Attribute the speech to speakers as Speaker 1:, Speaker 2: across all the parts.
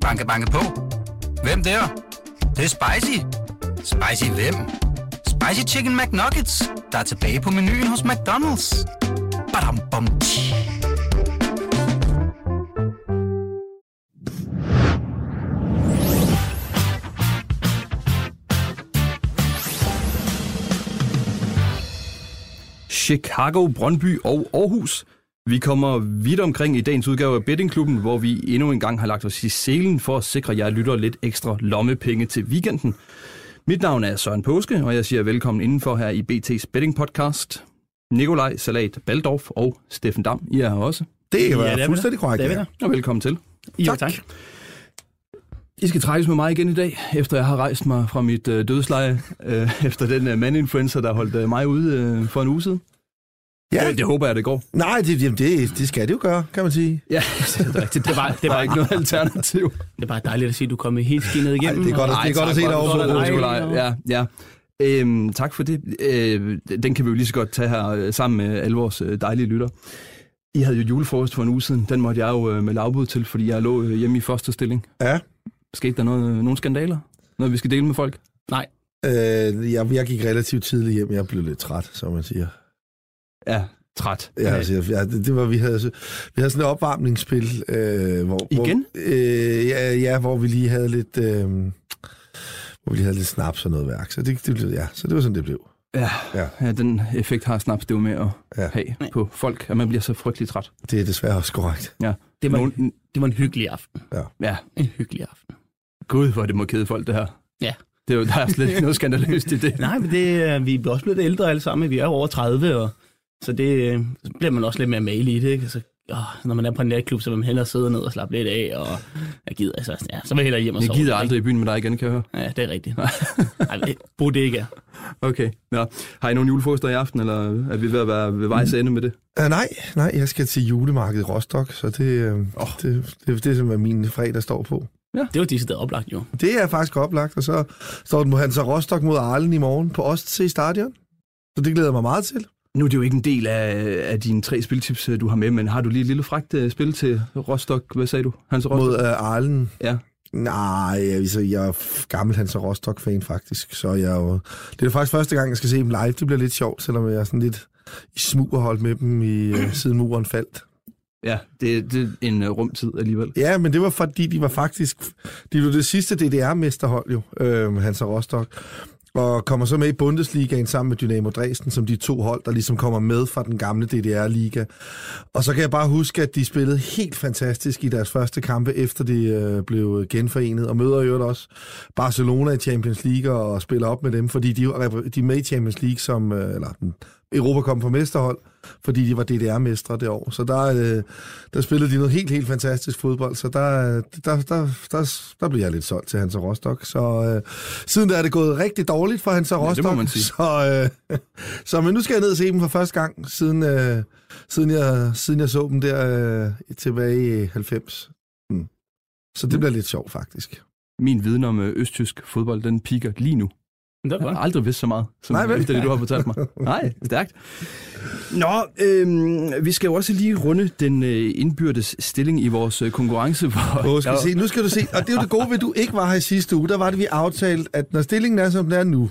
Speaker 1: Banke, banke på. Hvem der? Det, det er spicy. Spicy hvem? Spicy Chicken McNuggets, der er tilbage på menuen hos McDonald's. Badum, bom, tji.
Speaker 2: Chicago, Brøndby og Aarhus. Vi kommer vidt omkring i dagens udgave af Bettingklubben, hvor vi endnu en gang har lagt os i selen for at sikre jer lytter lidt ekstra lommepenge til weekenden. Mit navn er Søren Påske, og jeg siger velkommen indenfor her i BT's Betting Podcast. Nikolaj Salat Baldorf og Steffen Dam, I er her også.
Speaker 3: Det
Speaker 4: Ja,
Speaker 3: var
Speaker 4: det er
Speaker 3: fuldstændig korrekt.
Speaker 4: Det er
Speaker 3: ja.
Speaker 2: Og velkommen til.
Speaker 4: Jo,
Speaker 3: Tak.
Speaker 4: tak.
Speaker 2: I skal trækkes med mig igen i dag, efter jeg har rejst mig fra mit øh, dødsleje, øh, efter den øh, mandinfluencer, der holdt øh, mig ude øh, for en uge siden.
Speaker 3: Ja.
Speaker 2: Det, det håber jeg, det går.
Speaker 3: Nej, det, jamen, det, det skal det jo gøre, kan man sige.
Speaker 2: Ja, det er rigtigt.
Speaker 4: Det var, det var,
Speaker 2: ikke noget alternativ.
Speaker 4: det er bare dejligt at se, at du er kommet helt skinnet igennem.
Speaker 3: Ej, det er godt at-
Speaker 4: Og-
Speaker 3: det er godt at se dig over
Speaker 4: at-
Speaker 2: Nikolaj. Ja, ja. Øhm, tak for det. Øh, den kan vi jo lige så godt tage her øh, sammen med alle vores øh, dejlige lytter. I havde jo julefrokost for en uge siden. Den måtte jeg jo øh, med lavbud til, fordi jeg lå hjemme i første stilling.
Speaker 3: Ja.
Speaker 2: Skete der noget, nogle skandaler? Noget, vi skal dele med folk?
Speaker 4: Nej,
Speaker 3: Øh, jeg, jeg gik relativt tidligt hjem. Jeg blev lidt træt, som man siger.
Speaker 2: Ja, træt.
Speaker 3: Ja, altså, jeg- ja, det, det var, vi havde, vi havde sådan et opvarmningsspil. Øh, hvor,
Speaker 2: Igen?
Speaker 3: Hvor, øh, ja, ja, hvor vi lige havde lidt... Øh, hvor vi lige havde lidt snaps og noget værk. Så det, det, blev- ja, så det var sådan, det blev.
Speaker 2: Ja,
Speaker 3: Ja.
Speaker 2: ja. den effekt har snaps det jo med at
Speaker 3: Ja.
Speaker 2: have på folk, at man bliver så frygtelig træt.
Speaker 3: Det er desværre også korrekt.
Speaker 2: Ja.
Speaker 4: det var,
Speaker 2: Nogen,
Speaker 4: det var en hyggelig aften.
Speaker 2: ja,
Speaker 4: En hyggelig aften.
Speaker 2: gud, hvor det må kede folk, det her.
Speaker 4: Ja.
Speaker 2: Det er jo, der er slet ikke noget skandaløst i det.
Speaker 4: Nej, men det, vi er også blevet ældre alle sammen. Vi er over 30, og så det øh, så bliver man også lidt mere malig i det. Ikke? Så, åh, når man er på en natklub, så vil man hellere sidde ned og slappe lidt af, og jeg gider, altså, ja, så vil jeg hellere hjem og
Speaker 2: Jeg
Speaker 4: sove.
Speaker 2: gider
Speaker 4: ikke?
Speaker 2: aldrig i byen med dig igen, kan jeg høre.
Speaker 4: Ja, det er rigtigt. Nej, bodega.
Speaker 2: Okay. Nå. Har I nogle julefrokoster i aften, eller er vi ved at være ved vejs ende med det?
Speaker 3: Uh, nej, nej, jeg skal til julemarkedet i Rostock, så det, øh, oh. det, det, det er simpelthen min fredag står på.
Speaker 4: Det var de steder oplagt, jo.
Speaker 3: Det er faktisk oplagt, og så står den på Hansa Rostock mod Arlen i morgen på Ostsee Stadion. Så det glæder jeg mig meget til.
Speaker 2: Nu er det jo ikke en del af, af dine tre spiltips, øh, du har med, men har du lige et lille fragt øh, spil til Rostock? Hvad sagde du? Hans Rostock?
Speaker 3: Mod uh, Arlen.
Speaker 2: Ja.
Speaker 3: Nej, altså, jeg er gammel Hansa Rostock-fan faktisk, så jeg er jo... Det er faktisk første gang, jeg skal se dem live. Det bliver lidt sjovt, selvom jeg er sådan lidt i smug og holdt med dem i, uh, siden muren faldt.
Speaker 2: Ja, det, det er en uh, rumtid alligevel.
Speaker 3: Ja, men det var fordi, de var faktisk... De var det sidste DDR-mesterhold jo, øh, Hansa Rostock. Og kommer så med i Bundesligaen sammen med Dynamo Dresden, som de to hold, der ligesom kommer med fra den gamle DDR-liga. Og så kan jeg bare huske, at de spillede helt fantastisk i deres første kampe, efter de øh, blev genforenet, og møder jo også Barcelona i Champions League og spiller op med dem, fordi de, de er med i Champions League som, øh, eller Europa kom på mesterhold, fordi de var DDR-mestre det år. Så der, øh, der spillede de noget helt, helt fantastisk fodbold, så der, der, der, der, der blev jeg lidt solgt til Hansa Rostock. Så øh, siden der er det gået rigtig dårligt for Hansa
Speaker 2: Ja, det
Speaker 3: Rostock.
Speaker 2: må man sige.
Speaker 3: Så, øh, så men nu skal jeg ned og se dem for første gang, siden, øh, siden, jeg, siden jeg så dem der øh, tilbage i 90. Mm. Så det bliver lidt sjovt, faktisk.
Speaker 2: Min viden om østtysk fodbold, den piker lige nu.
Speaker 4: Det var
Speaker 2: Jeg
Speaker 4: godt.
Speaker 2: har aldrig vidst så meget, som
Speaker 3: Nej, vel?
Speaker 2: efter det, du har fortalt mig. Nej, stærkt. Nå, øhm, vi skal jo også lige runde den øh, indbyrdes stilling i vores øh, konkurrence. Hvor,
Speaker 3: Åh, skal vi se. Nu skal du se. Og det er jo det gode ved, at du ikke var her i sidste uge. Der var det, vi aftalt, at når stillingen er, som den er nu,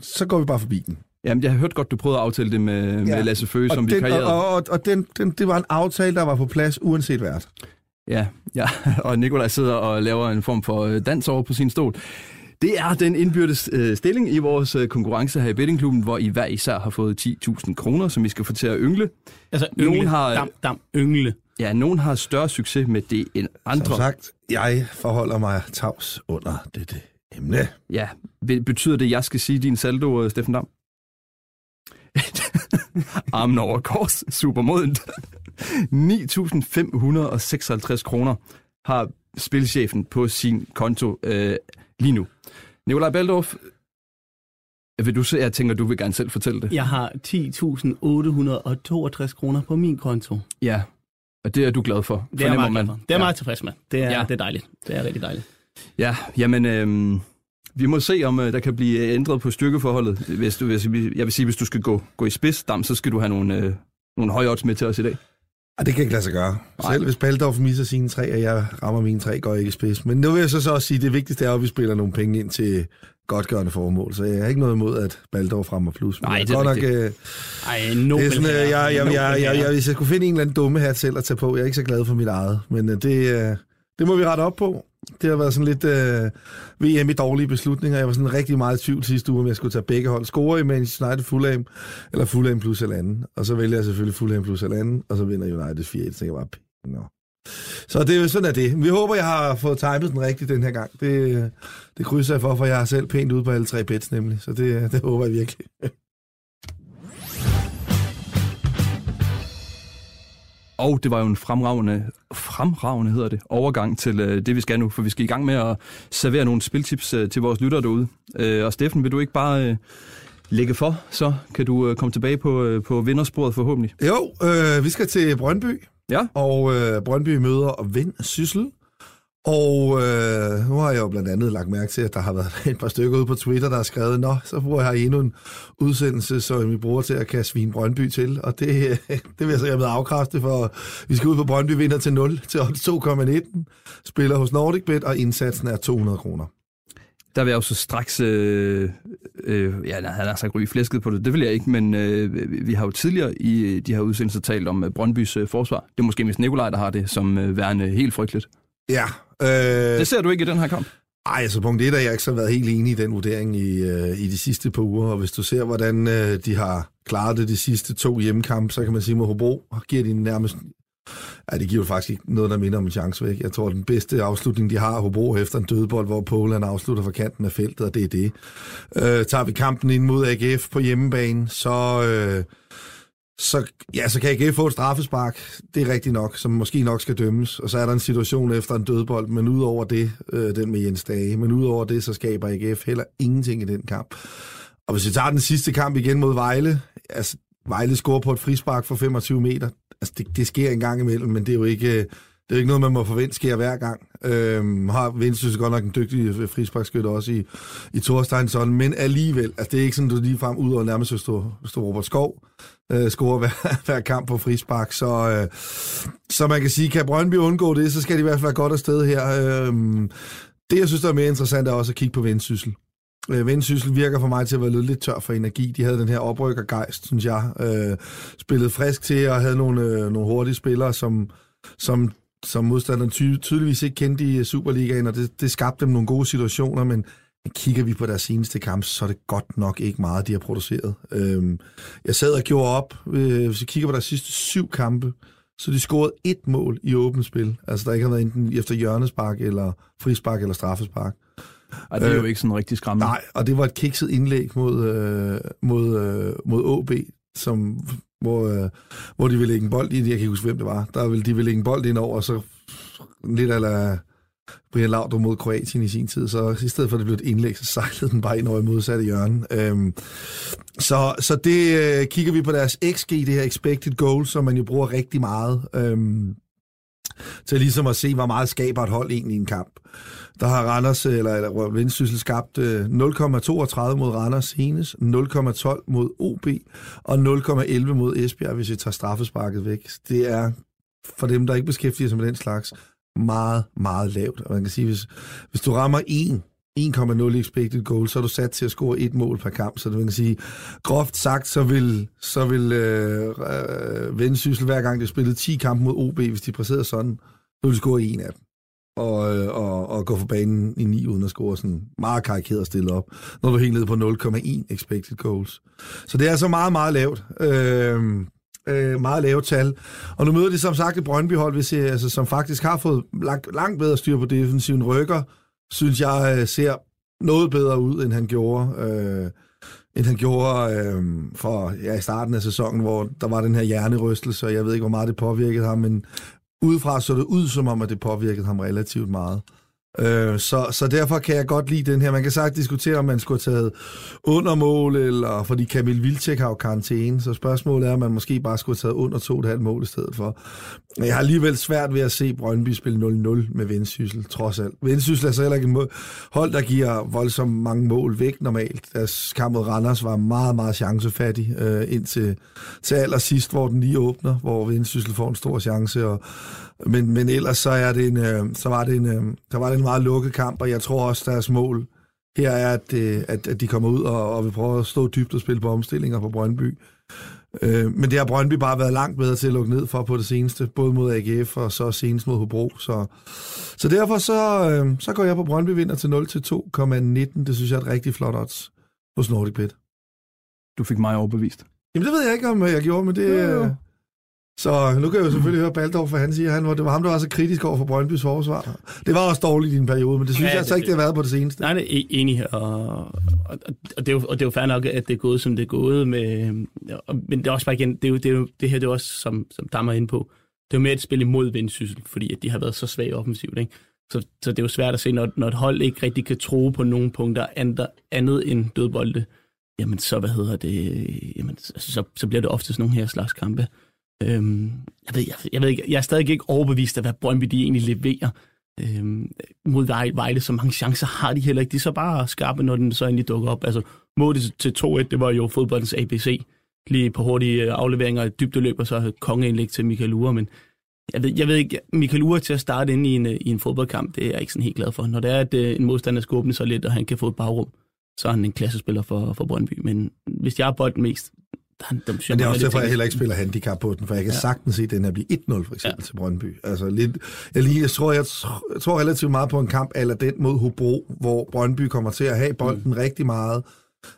Speaker 3: så går vi bare forbi den.
Speaker 2: Jamen, jeg har hørt godt, du prøvede at aftale det med, ja. med Lasse Føge, som
Speaker 3: og den,
Speaker 2: vikarierede.
Speaker 3: og, og, og den, den, det var en aftale, der var på plads, uanset hvad.
Speaker 2: Ja, ja, og Nikolaj sidder og laver en form for øh, dans over på sin stol. Det er den indbyrdes øh, stilling i vores øh, konkurrence her i Bettingklubben, hvor I hver især har fået 10.000 kroner, som vi skal få til at yngle.
Speaker 4: Altså,
Speaker 2: Nogen
Speaker 4: yngle,
Speaker 2: har-
Speaker 4: dam, dam, yngle.
Speaker 2: Ja, nogen har større succes med det end
Speaker 3: Som
Speaker 2: andre.
Speaker 3: sagt, jeg forholder mig tavs under dette emne.
Speaker 2: Ja, be- betyder det, at jeg skal sige din saldo, øh, Steffen Dam? Armen over kors, super modent. 9.556 kroner har spilchefen på sin konto øh, lige nu. Nikolaj Baldorf, vil du se, jeg tænker, du vil gerne selv fortælle det.
Speaker 4: Jeg har 10.862 kroner på min konto.
Speaker 2: Ja, og det er du glad for.
Speaker 4: Det er, meget, glad for. det er
Speaker 2: ja.
Speaker 4: meget tilfreds med. Det er,
Speaker 2: Ja.
Speaker 4: det er dejligt. Det er rigtig dejligt.
Speaker 2: Ja, jamen, øhm, vi må se, om øh, der kan blive ændret på styrkeforholdet. Hvis du, hvis, jeg vil sige, hvis du skal gå, gå i spids, Dam, så skal du have nogle, øh, nogle høje odds med til os i dag.
Speaker 3: Ej, det kan ikke lade sig gøre. Selv hvis Baldorf misser sine tre, og jeg rammer mine tre, går jeg ikke spids. Men nu vil jeg så, så også sige, at det vigtigste er, at vi spiller nogle penge ind til godtgørende formål. Så jeg har ikke noget imod, at Baldorf rammer plus. Men
Speaker 2: Nej,
Speaker 3: jeg
Speaker 2: det er
Speaker 3: godt nok,
Speaker 2: rigtigt.
Speaker 3: øh,
Speaker 4: Ej,
Speaker 3: det
Speaker 4: Nobel
Speaker 3: er sådan, det, må vi rette op på. Det har været sådan lidt øh, VM i dårlige beslutninger. Jeg var sådan rigtig meget i tvivl sidste uge, om jeg skulle tage begge hold. Score i Manchester United Fulham, eller Fulham plus eller anden. Og så vælger jeg selvfølgelig Fulham plus eller anden, og så vinder United 4-1. Så tænker jeg bare, no. Så det er sådan er det. Vi håber, jeg har fået timet den rigtigt den her gang. Det, øh, det krydser jeg for, for jeg har selv pænt ud på alle tre bets nemlig. Så det, øh, det håber jeg virkelig.
Speaker 2: Og det var jo en fremragende, fremragende hedder det, overgang til øh, det, vi skal nu, for vi skal i gang med at servere nogle spiltips øh, til vores lyttere derude. Øh, og Steffen, vil du ikke bare øh, lægge for, så kan du øh, komme tilbage på, øh, på vindersporet forhåbentlig.
Speaker 3: Jo, øh, vi skal til Brøndby.
Speaker 2: Ja,
Speaker 3: Og øh, Brøndby møder Vind Syssel. Og øh, nu har jeg jo blandt andet lagt mærke til, at der har været et par stykker ude på Twitter, der har skrevet, Nå, så bruger jeg endnu en udsendelse, som vi bruger til at kaste Vin Brøndby til. Og det, øh, det vil jeg så jeg med afkræfte, for vi skal ud på Brøndby vinder til 0 til 2,19. Spiller hos NordicBet, og indsatsen er 200 kroner.
Speaker 2: der vil jeg jo så straks, øh, øh, ja, han har sagt ryge flæsket på det, det vil jeg ikke, men øh, vi har jo tidligere i øh, de her udsendelser talt om øh, Brøndbys øh, forsvar. Det er måske mest Nikolaj, der har det som øh, værende helt frygteligt.
Speaker 3: Ja, øh,
Speaker 2: Det ser du ikke i den her kamp.
Speaker 3: Ej, altså punkt 1 er jeg ikke så været helt enig i den vurdering i, øh, i de sidste par uger, og hvis du ser, hvordan øh, de har klaret det de sidste to hjemmekampe, så kan man sige, at Hobro giver de nærmest... Ja, det giver faktisk ikke noget, der minder om en chance væk. Jeg tror, den bedste afslutning, de har Hobro efter en dødbold, hvor Poul han afslutter fra kanten af feltet, og det er det. Øh, tager vi kampen ind mod AGF på hjemmebane, så... Øh, så, ja, så kan AGF få et straffespark, det er rigtigt nok, som måske nok skal dømmes. Og så er der en situation efter en dødbold, men udover det, øh, den med Jens Dage, men udover det, så skaber AGF heller ingenting i den kamp. Og hvis vi tager den sidste kamp igen mod Vejle, altså Vejle scorer på et frispark for 25 meter, altså det, det sker en gang imellem, men det er jo ikke, øh, det er ikke noget, man må forvente sker hver gang. Øhm, har Vinicius godt nok en dygtig øh, frisparkskytter også i, i Thorsteinsson, men alligevel, altså det er ikke sådan, du lige frem ud og nærmest hvis du, hvis du Robert Skov øh, scorer hver, hver kamp på frispark, så, øh, så man kan sige, kan Brøndby undgå det, så skal de i hvert fald være godt afsted her. Øhm, det, jeg synes, der er mere interessant, er også at kigge på Vendsyssel. Øh, Vendsyssel virker for mig til at være lidt tør for energi. De havde den her oprykkergejst, synes jeg. Øh, spillede frisk til og havde nogle, øh, nogle hurtige spillere, som, som, som modstanderen ty- tydeligvis ikke kendte i Superligaen, og det, det skabte dem nogle gode situationer, men men kigger vi på deres seneste kamp, så er det godt nok ikke meget, de har produceret. Øhm, jeg sad og gjorde op, øh, hvis vi kigger på deres sidste syv kampe, så de scorede et mål i åbent spil. Altså der ikke har været enten efter hjørnespark, eller frispark, eller straffespark.
Speaker 2: Og det er jo
Speaker 3: Øh,
Speaker 2: ikke sådan rigtig skræmmende.
Speaker 3: Nej, og det var et kikset indlæg mod, øh, mod, øh, mod OB, som, hvor, øh, hvor de ville lægge en bold ind. Jeg kan ikke huske, hvem det var. Der ville, de ville lægge en bold ind over, og så lidt eller Brian Laudrup mod Kroatien i sin tid. Så i stedet for, at det blev et indlæg, så sejlede den bare ind over i modsatte hjørne. Øhm, så, så det øh, kigger vi på deres XG, det her expected goal, som man jo bruger rigtig meget. Øhm, til ligesom at se, hvor meget skaber et hold egentlig i en kamp. Der har Randers, øh, eller, eller Vendsyssel skabt øh, 0,32 mod Randers senest, 0,12 mod OB og 0,11 mod Esbjerg, hvis vi tager straffesparket væk. Det er for dem, der ikke beskæftiger sig med den slags, meget, meget lavt. Og man kan sige, hvis, hvis du rammer 1, 1,0 expected goal, så er du sat til at score et mål per kamp. Så det man kan sige, groft sagt, så vil, så vil øh, øh, Vendsyssel hver gang, de spillede 10 kampe mod OB, hvis de præsterede sådan, så vil de score en af dem. Og, øh, og, og gå for banen i 9 uden at score sådan meget karikeret stille op, når du er helt nede på 0,1 expected goals. Så det er altså meget, meget lavt. Øh, øh, meget lave tal. Og nu møder de som sagt et Brøndby-hold, hvis jeg, altså, som faktisk har fået langt, langt bedre styr på defensiven. Rykker, synes jeg, øh, ser noget bedre ud, end han gjorde, øh, end han gjorde øh, for ja, i starten af sæsonen, hvor der var den her hjernerystelse, og jeg ved ikke, hvor meget det påvirkede ham, men udefra så det ud som om, at det påvirkede ham relativt meget. Øh, så, så derfor kan jeg godt lide den her. Man kan sagt diskutere, om man skulle have taget undermål, eller fordi Kamil Vilcek har jo karantæne, så spørgsmålet er, om man måske bare skulle have taget under 2,5 mål i stedet for. Men jeg har alligevel svært ved at se Brøndby spille 0-0 med Vendsyssel, trods alt. Vendsyssel er så heller ikke et hold, der giver voldsomt mange mål væk normalt. Deres kamp mod Randers var meget, meget chancefattig øh, indtil til allersidst, hvor den lige åbner, hvor Vendsyssel får en stor chance, og men, men ellers så, er det en, øh, så, var det en, øh, så var det en meget lukket kamp, og jeg tror også, deres mål her er, at, øh, at, at de kommer ud og, og vil prøve at stå dybt og spille på omstillinger på Brøndby. Øh, men det har Brøndby bare været langt bedre til at lukke ned for på det seneste, både mod AGF og så senest mod Hobro. Så, så derfor så, øh, så går jeg på Brøndby vinder til 0 til 2,19. Det synes jeg er et rigtig flot odds hos Nordic Bet.
Speaker 2: Du fik mig overbevist.
Speaker 3: Jamen det ved jeg ikke, om jeg gjorde, men det... Jo, jo. Så nu kan jeg jo selvfølgelig høre Baldorf, for han siger, han, det var ham, der var så kritisk over for Brøndbys forsvar. Det var også dårligt i en periode, men det synes ja, jeg altså ikke, det har været på det seneste.
Speaker 4: Nej, det er enig, og, og, og, det er jo, og det er jo fair nok, at det er gået, som det er gået. Med, og, men det er også bare igen, det, er jo, det, er jo, det her det er også, som, som Dammer er inde på, det er jo mere et spil imod Vendsyssel, fordi at de har været så svage offensivt. Ikke? Så, så det er jo svært at se, når, når et hold ikke rigtig kan tro på nogle punkter andet, andet end dødbolde, jamen så, hvad hedder det, jamen, så, så bliver det ofte sådan nogle her slags kampe. Øhm, jeg, ved, jeg, jeg, ved ikke, jeg er stadig ikke overbevist af, hvad Brøndby de egentlig leverer øhm, mod Vejle. Så mange chancer har de heller ikke. De er så bare skarpe, når den så endelig dukker op. Altså, målet til 2-1, det var jo fodboldens ABC. Lige på hurtige øh, afleveringer i dybdeløb, og så kongeindlæg til Michael Ure. Men jeg ved, jeg ved ikke, Michael Ure til at starte ind i en, øh, i en fodboldkamp, det er jeg ikke sådan helt glad for. Når det er, at øh, en modstander skal åbne sig lidt, og han kan få et bagrum, så er han en klassespiller for, for Brøndby. Men hvis jeg har bolden mest,
Speaker 3: han, dem Men det er også derfor, jeg heller ikke spiller handicap på den, for jeg kan ja. sagtens se den her blive 1-0 for eksempel ja. til Brøndby. Altså lidt, jeg, lige, jeg, tror, jeg, jeg tror relativt meget på en kamp eller den mod Hobro, hvor Brøndby kommer til at have bolden mm. rigtig meget,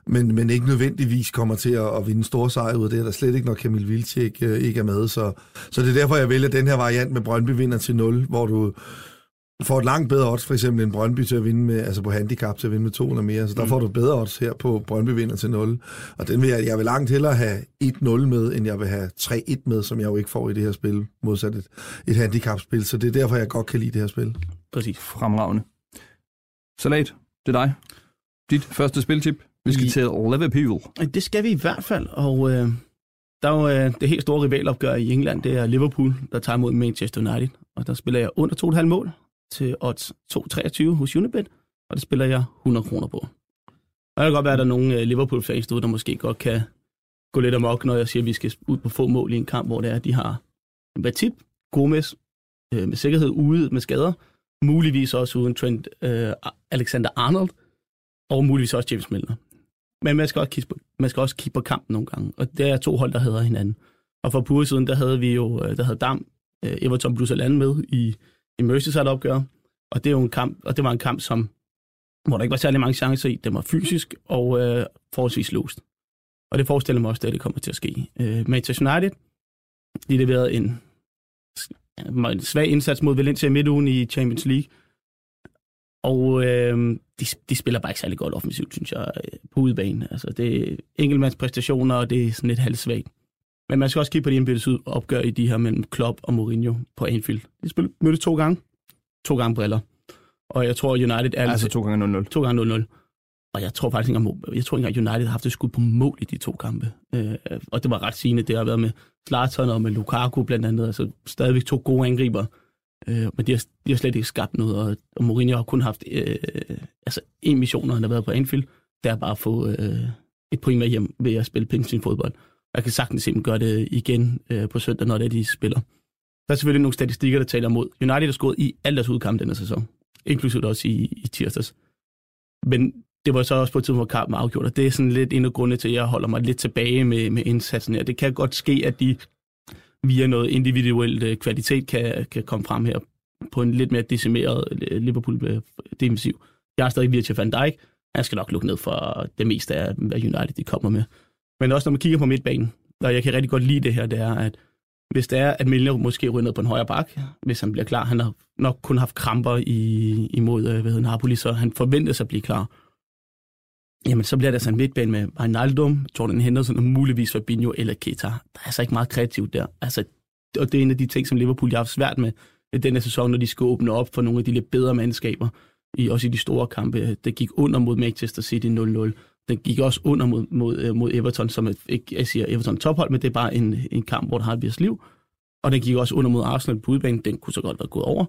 Speaker 3: men, men ikke nødvendigvis kommer til at, at vinde store sejre ud af det. Der er slet ikke, når Kamil Vilcek øh, ikke er med. Så, så det er derfor, jeg vælger den her variant med Brøndby vinder til 0, hvor du får et langt bedre odds, for eksempel en Brøndby til at vinde med, altså på handicap til at vinde med 200 mere, så der mm. får du bedre odds her på Brøndby vinder til 0. Og den vil jeg, jeg vil langt hellere have 1-0 med, end jeg vil have 3-1 med, som jeg jo ikke får i det her spil, modsat et, et handicapspil. Så det er derfor, jeg godt kan lide det her spil.
Speaker 2: Præcis. Fremragende. Salat, det er dig. Dit første spiltip. Vi skal I... til Liverpool.
Speaker 4: Det skal vi i hvert fald, og øh, der er jo øh, det helt store rivalopgør i England, det er Liverpool, der tager imod Manchester United, og der spiller jeg under 2,5 mål til odds 2,23 hos Unibet, og det spiller jeg 100 kroner på. Og det kan godt være, at der er nogle øh, Liverpool-fans derude, der måske godt kan gå lidt amok, når jeg siger, at vi skal ud på få mål i en kamp, hvor det er, at de har Matip, Gomes, øh, med sikkerhed ude med skader, muligvis også uden Trent øh, Alexander Arnold, og muligvis også James Milner. Men man skal, også kigge på, man skal også kigge på kampen nogle gange, og det er to hold, der hedder hinanden. Og for på siden, der havde vi jo, øh, der havde Dam, øh, Everton plus Land med i i Merseyside-opgør, og det, er jo en kamp, og det var en kamp, som, hvor der ikke var særlig mange chancer i. Den var fysisk og øh, forholdsvis låst. Og det forestiller mig også, at det kommer til at ske. Øh, Manchester United, de leverede en, en svag indsats mod Valencia i midtugen i Champions League. Og øh, de, de spiller bare ikke særlig godt offensivt, synes jeg, øh, på udebane. Altså, det er enkeltmandspræstationer, og det er sådan lidt halvsvagt. Men man skal også kigge på de indbyrdes opgør i de her mellem Klopp og Mourinho på Anfield. De spillede mødte to gange. To gange briller. Og jeg tror, United er...
Speaker 2: Altså to gange 0-0.
Speaker 4: To gange 0-0. Og jeg tror faktisk ikke, at, jeg tror ikke, at United har haft et skud på mål i de to kampe. Øh, og det var ret sigende. Det har været med Zlatan og med Lukaku blandt andet. Altså stadigvæk to gode angriber. Øh, men de har, de har slet ikke skabt noget. Og, og Mourinho har kun haft øh, altså en mission, når han har været på Anfield. Det er bare at få øh, et point med hjem ved at spille pinsin fodbold. Jeg kan sagtens se dem gøre det igen øh, på søndag, når det er, de spiller. Der er selvfølgelig nogle statistikker, der taler imod. United har scoret i alle deres udkampe denne sæson, inklusivt også i, i tirsdags. Men det var så også på et tidspunkt, hvor kampen afgjort, og det er sådan lidt en af grundene til, at jeg holder mig lidt tilbage med, med indsatsen her. Det kan godt ske, at de via noget individuelt øh, kvalitet kan, kan komme frem her på en lidt mere decimeret øh, Liverpool-defensiv. Øh, jeg er stadig Virgil van Dijk. Han skal nok lukke ned for det meste af, hvad United de kommer med. Men også når man kigger på midtbanen, og jeg kan rigtig godt lide det her, det er, at hvis det er, at Milner måske ryger ned på en højre bak, hvis han bliver klar, han har nok kun haft kramper i, imod øh, hvad hedder, Napoli, så han forventes at blive klar. Jamen, så bliver der altså en midtbane med Wijnaldum, Jordan Henderson og muligvis Fabinho eller Keita. Der er altså ikke meget kreativt der. Altså, og det er en af de ting, som Liverpool har haft svært med øh, den denne sæson, når de skal åbne op for nogle af de lidt bedre mandskaber, i, også i de store kampe. Det gik under mod Manchester City 0-0. Den gik også under mod, mod, øh, mod Everton, som er, ikke jeg siger Everton tophold, men det er bare en, en kamp, hvor der har et liv. Og den gik også under mod Arsenal på udbanen. Den kunne så godt være gået over.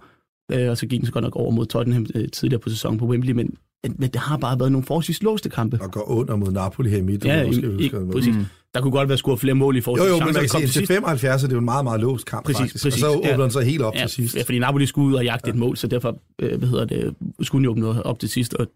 Speaker 4: Øh, og så gik den så godt nok over mod Tottenham øh, tidligere på sæsonen på Wembley. Men, men det har bare været nogle forholdsvis låste kampe.
Speaker 3: Og går under mod Napoli her i midt.
Speaker 4: Ja,
Speaker 3: måske,
Speaker 4: ikke, ikke, præcis. Mm. Der kunne godt være scoret flere mål i forhold
Speaker 3: Jo,
Speaker 4: til
Speaker 3: jo, men man kan
Speaker 4: kom
Speaker 3: til 75 er det jo en meget, meget låst kamp,
Speaker 4: Præcis,
Speaker 3: faktisk.
Speaker 4: præcis,
Speaker 3: og så åbner
Speaker 4: ja.
Speaker 3: den så helt op
Speaker 4: ja,
Speaker 3: til sidst.
Speaker 4: Ja, fordi Napoli skulle ud og jagte ja. et mål, så derfor øh, hvad hedder det, skulle den jo åbne op til sidst. Og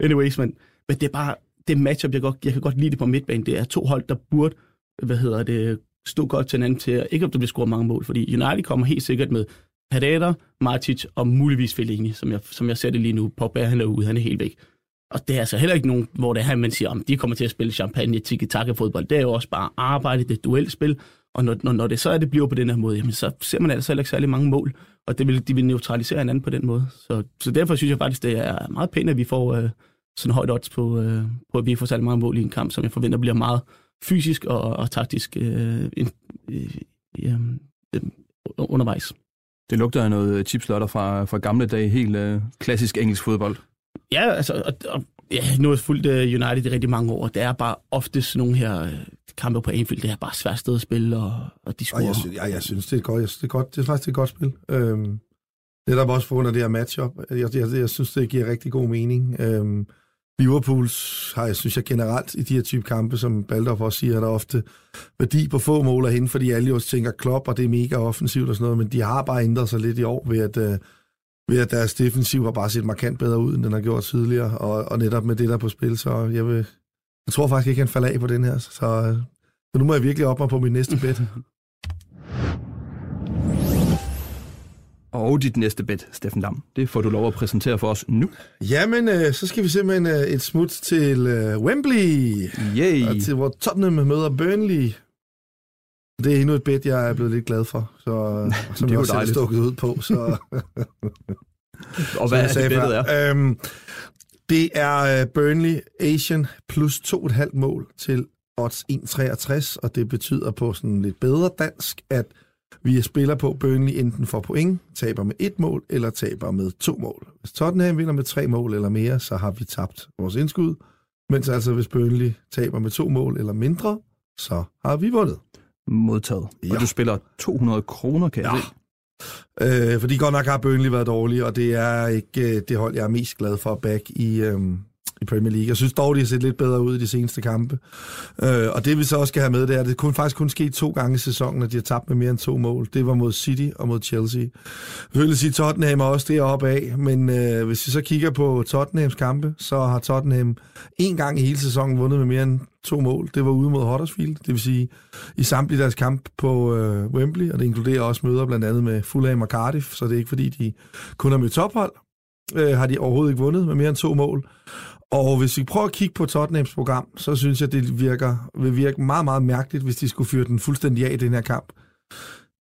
Speaker 4: anyways, men, men det er bare det matchup, jeg, godt, jeg kan godt lide det på midtbanen. Det er to hold, der burde hvad hedder det, stå godt til hinanden til, ikke om der bliver scoret mange mål, fordi United kommer helt sikkert med Haddad, Martic og muligvis Fellaini, som jeg, som jeg ser det lige nu. Pogba, han er ude, han er helt væk. Og det er altså heller ikke nogen, hvor det er man siger, om de kommer til at spille champagne, tiki-taka fodbold. Det er jo også bare arbejde, det er duelspil. Og når, når, når det så er, det bliver på den her måde, jamen, så ser man altså heller ikke særlig mange mål. Og det vil, de vil neutralisere hinanden på den måde. Så, så derfor synes jeg faktisk, det er meget pænt, at vi får øh, sådan højt odds på, øh, på, at vi får særlig mange mål i en kamp, som jeg forventer bliver meget fysisk og, og taktisk øh, øh, øh, øh, undervejs.
Speaker 2: Det lugter af noget chipslotter fra, fra gamle dage, helt øh, klassisk engelsk fodbold.
Speaker 4: Ja, altså, og, og, ja, nu har jeg fulgt uh, United i rigtig mange år. Det er bare oftest nogle her uh, kampe på Anfield, det er bare svært sted at spille, og, og de
Speaker 3: Og
Speaker 4: scorer.
Speaker 3: jeg, synes, jeg, jeg synes, det er godt. Jeg synes, det er godt. Det er faktisk et godt spil. Øhm, det er der også på grund af det her matchup. Jeg, jeg, jeg synes, det giver rigtig god mening. Øhm, Liverpools har, jeg synes jeg generelt i de her type kampe, som Baldorf også siger, er der ofte værdi på få mål hen, fordi alle jo tænker klop, og det er mega offensivt og sådan noget, men de har bare ændret sig lidt i år ved, at, øh, ved at deres defensiv har bare set markant bedre ud, end den har gjort tidligere, og, og netop med det der på spil, så jeg vil, jeg tror faktisk ikke, han falder af på den her, så, så nu må jeg virkelig op mig på min næste bet.
Speaker 2: Og dit næste bet, Steffen Dam, det får du lov at præsentere for os nu.
Speaker 3: Jamen, øh, så skal vi simpelthen øh, et smut til øh, Wembley,
Speaker 2: Yay!
Speaker 3: og til hvor Tottenham møder Burnley. Det er endnu et bet, jeg er blevet lidt glad for, så, som
Speaker 2: Det
Speaker 3: jeg også selv stukket ud på. Så,
Speaker 2: Og hvad er det bettet er?
Speaker 3: Øhm, det er øh, Burnley Asian plus 2,5 mål til odds 1,63, og det betyder på sådan lidt bedre dansk, at vi spiller på Burnley enten får point, taber med et mål, eller taber med to mål. Hvis Tottenham vinder med tre mål eller mere, så har vi tabt vores indskud. Mens altså, hvis Burnley taber med to mål eller mindre, så har vi vundet.
Speaker 2: Modtaget.
Speaker 3: Ja.
Speaker 2: Og du spiller 200 kroner, kan jeg
Speaker 3: Ja.
Speaker 2: se.
Speaker 3: Øh, fordi godt nok har Burnley været dårlig, og det er ikke øh, det hold, jeg er mest glad for at back i, øh, i Premier League. Jeg synes dog, de har set lidt bedre ud i de seneste kampe. Øh, og det vi så også skal have med, det er, at det kun faktisk kun ske to gange i sæsonen, at de har tabt med mere end to mål. Det var mod City og mod Chelsea. Jeg vil sige, Tottenham er også deroppe af, men øh, hvis vi så kigger på Tottenhams kampe, så har Tottenham en gang i hele sæsonen vundet med mere end to mål. Det var ude mod Huddersfield, det vil sige i samtlige deres kamp på øh, Wembley, og det inkluderer også møder blandt andet med Fulham og Cardiff, så det er ikke fordi, de kun har mødt tophold, øh, har de overhovedet ikke vundet med mere end to mål. Og hvis vi prøver at kigge på Tottenhams program, så synes jeg, det virker, vil virke meget, meget mærkeligt, hvis de skulle fyre den fuldstændig af i den her kamp.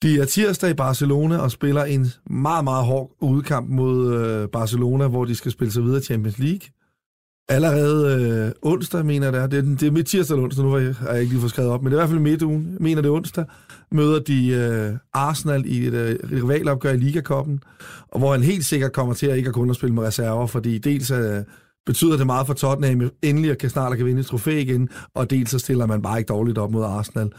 Speaker 3: De er tirsdag i Barcelona og spiller en meget, meget hård udkamp mod øh, Barcelona, hvor de skal spille sig videre i Champions League. Allerede øh, onsdag, mener jeg det er. Det er, det er midt tirsdag eller onsdag, nu har jeg, har jeg ikke lige fået skrevet op, men det er i hvert fald midt ugen. Mener det er onsdag. Møder de øh, Arsenal i et øh, rivalopgør i Ligakoppen, og hvor han helt sikkert kommer til at ikke at kun at spille med reserver, fordi dels øh, betyder det meget for Tottenham endelig at kan snart kan vinde et trofæ igen, og dels så stiller man bare ikke dårligt op mod Arsenal.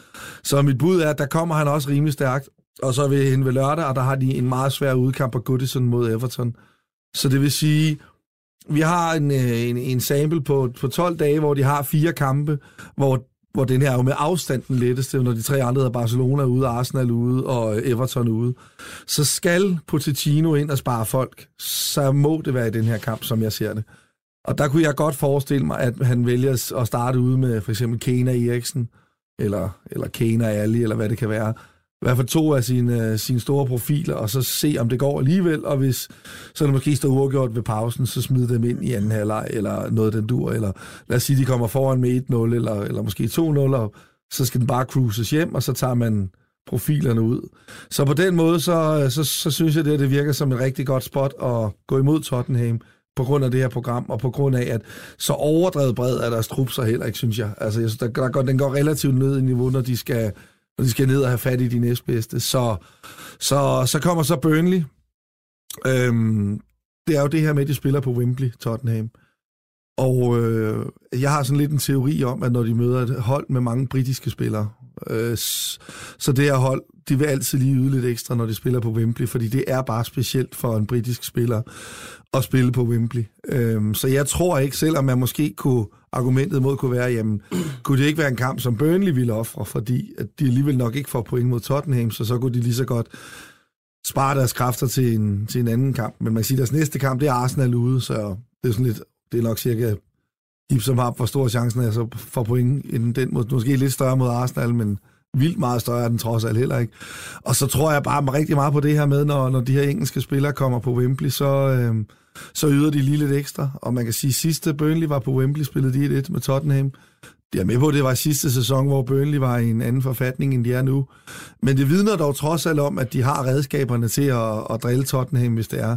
Speaker 3: Så mit bud er, at der kommer han også rimelig stærkt, og så vil hen ved lørdag, og der har de en meget svær udkamp på Goodison mod Everton. Så det vil sige, vi har en, øh, en, en sample på, på 12 dage, hvor de har fire kampe, hvor, hvor den her er jo med afstand den letteste, når de tre andre er Barcelona ude, Arsenal ude og Everton ude. Så skal Pochettino ind og spare folk, så må det være i den her kamp, som jeg ser det. Og der kunne jeg godt forestille mig, at han vælger at starte ude med for eksempel Kena Eriksen, eller, eller Kena Ali, eller hvad det kan være. I hvert fald to af sine, øh, sine store profiler, og så se, om det går alligevel, og hvis så er det måske står uafgjort ved pausen, så smid dem ind i anden halvleg, eller noget den dur, eller lad os sige, de kommer foran med 1-0, eller, eller måske 2-0, og så skal den bare cruises hjem, og så tager man profilerne ud. Så på den måde, så, øh, så, så synes jeg, det, det virker som et rigtig godt spot at gå imod Tottenham, på grund af det her program, og på grund af, at så overdrevet bred er deres trup så heller ikke, synes jeg. Altså, jeg synes, der, der går, den går relativt ned i niveau, når de skal, når de skal ned og have fat i de næstbedste. Så, så, så kommer så Burnley, Øhm, det er jo det her med, at de spiller på Wembley, Tottenham. Og øh, jeg har sådan lidt en teori om, at når de møder et hold med mange britiske spillere, øh, så det her hold, de vil altid lige yde lidt ekstra, når de spiller på Wembley, fordi det er bare specielt for en britisk spiller at spille på Wembley. Øhm, så jeg tror ikke, selvom man måske kunne, argumentet mod kunne være, jamen, kunne det ikke være en kamp, som Burnley ville ofre, fordi at de alligevel nok ikke får point mod Tottenham, så så kunne de lige så godt spare deres kræfter til en, til en anden kamp. Men man kan sige, at deres næste kamp, det er Arsenal ude, så det er sådan lidt, det er nok cirka Ip som har for stor chancen er så for point end den, måske lidt større mod Arsenal, men vildt meget større er den trods alt heller ikke. Og så tror jeg bare rigtig meget på det her med, når, når de her engelske spillere kommer på Wembley, så, øh, så yder de lige lidt ekstra. Og man kan sige, at sidste Burnley var på Wembley, spillede de 1 med Tottenham. Jeg er med på, at det var sidste sæson, hvor Burnley var i en anden forfatning, end de er nu. Men det vidner dog trods alt om, at de har redskaberne til at, at drille Tottenham, hvis det er.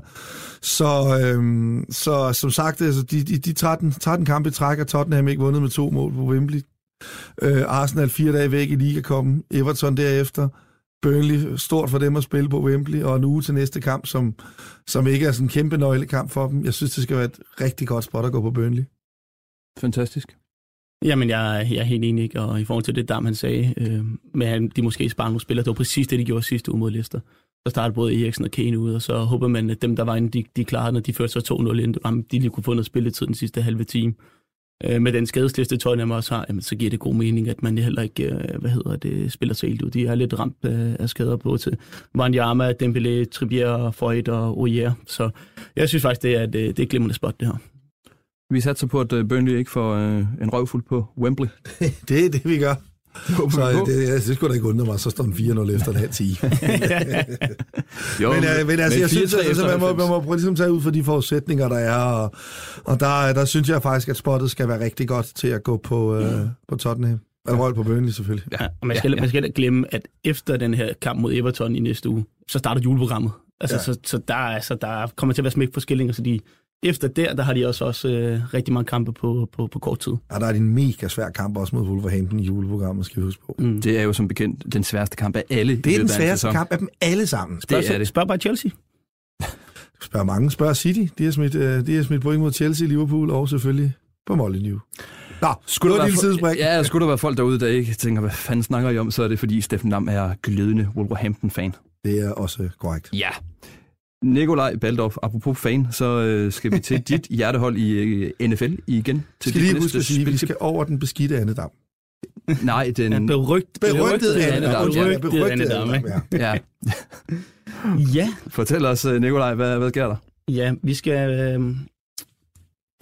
Speaker 3: Så, øhm, så som sagt, altså, de, de, de 13, 13 kampe trækker Tottenham ikke vundet med to mål på Wembley. Øh, Arsenal fire dage væk i ligakoppen. Everton derefter. Burnley, stort for dem at spille på Wembley, og en uge til næste kamp, som, som ikke er sådan en kæmpe nøglekamp for dem. Jeg synes, det skal være et rigtig godt spot at gå på Burnley.
Speaker 2: Fantastisk.
Speaker 4: Jamen, jeg, jeg er helt enig, og i forhold til det, Dam han sagde, øh, med at de måske sparer nogle spillere, det var præcis det, de gjorde sidste uge mod Leicester. Så startede både Eriksen og Kane ud, og så håber man, at dem, der var inde, de, de klarede, når de førte sig 2-0 ind, de lige kunne få noget spilletid den sidste halve time. Øh, med den skadesliste, Tottenham også har, jamen, så giver det god mening, at man heller ikke, øh, hvad hedder det, spiller sig helt ud. De er lidt ramt øh, af skader på til Wanyama, Dembélé, Trippier, Foyt og Oyer. Så jeg synes faktisk, det er, det, det er et glimrende spot, det her.
Speaker 2: Vi satser på, at øh, Burnley ikke får øh, en røvfuld på Wembley.
Speaker 3: det er det, vi gør. Så det, jeg synes da ikke undre mig, så står den 4-0 efter en halv time. jo, men, øh, men altså, jeg synes, altså, man, må, man må prøve ligesom tage ud for de forudsætninger, der er, og, og der, der synes jeg faktisk, at spottet skal være rigtig godt til at gå på, øh, på Tottenham. Eller Royal på Burnley selvfølgelig.
Speaker 4: Ja, og man skal, ja, ja. man skal glemme, at efter den her kamp mod Everton i næste uge, så starter juleprogrammet. Altså, ja. så, så der, altså, der kommer til at være smæk på skillinger, så de, efter der, der har de også, også øh, rigtig mange kampe på, på, på kort tid.
Speaker 3: Ja, der er en mega svær kamp også mod Wolverhampton i juleprogrammet, skal vi huske på.
Speaker 2: Mm. Det er jo som bekendt den sværeste kamp af alle.
Speaker 3: Det er den sværeste kamp af dem alle sammen.
Speaker 4: Spørg, det er det. Spørg bare Chelsea.
Speaker 3: Spørg mange. Spørg City. De har smidt, uh, de har smidt point mod Chelsea, Liverpool og selvfølgelig på Molyneux. Nå, skulle der, være,
Speaker 2: ja, skulle der være folk derude, der ikke tænker, hvad fanden snakker I om, så er det fordi Steffen Lam er glødende Wolverhampton-fan.
Speaker 3: Det er også korrekt.
Speaker 2: Ja. Nikolaj Baldorf, apropos fan, så øh, skal vi til dit hjertehold i øh, NFL igen.
Speaker 3: Til skal lige huske at sige, at vi skal over den beskidte Annedam.
Speaker 2: Nej, den... Ja,
Speaker 4: berygt,
Speaker 3: berygtede Annedam.
Speaker 4: Berygtede, berygtede Annedam,
Speaker 2: ja. ja.
Speaker 4: ja.
Speaker 2: Fortæl os, øh, Nikolaj, hvad, hvad sker der?
Speaker 4: Ja, vi skal... Øh,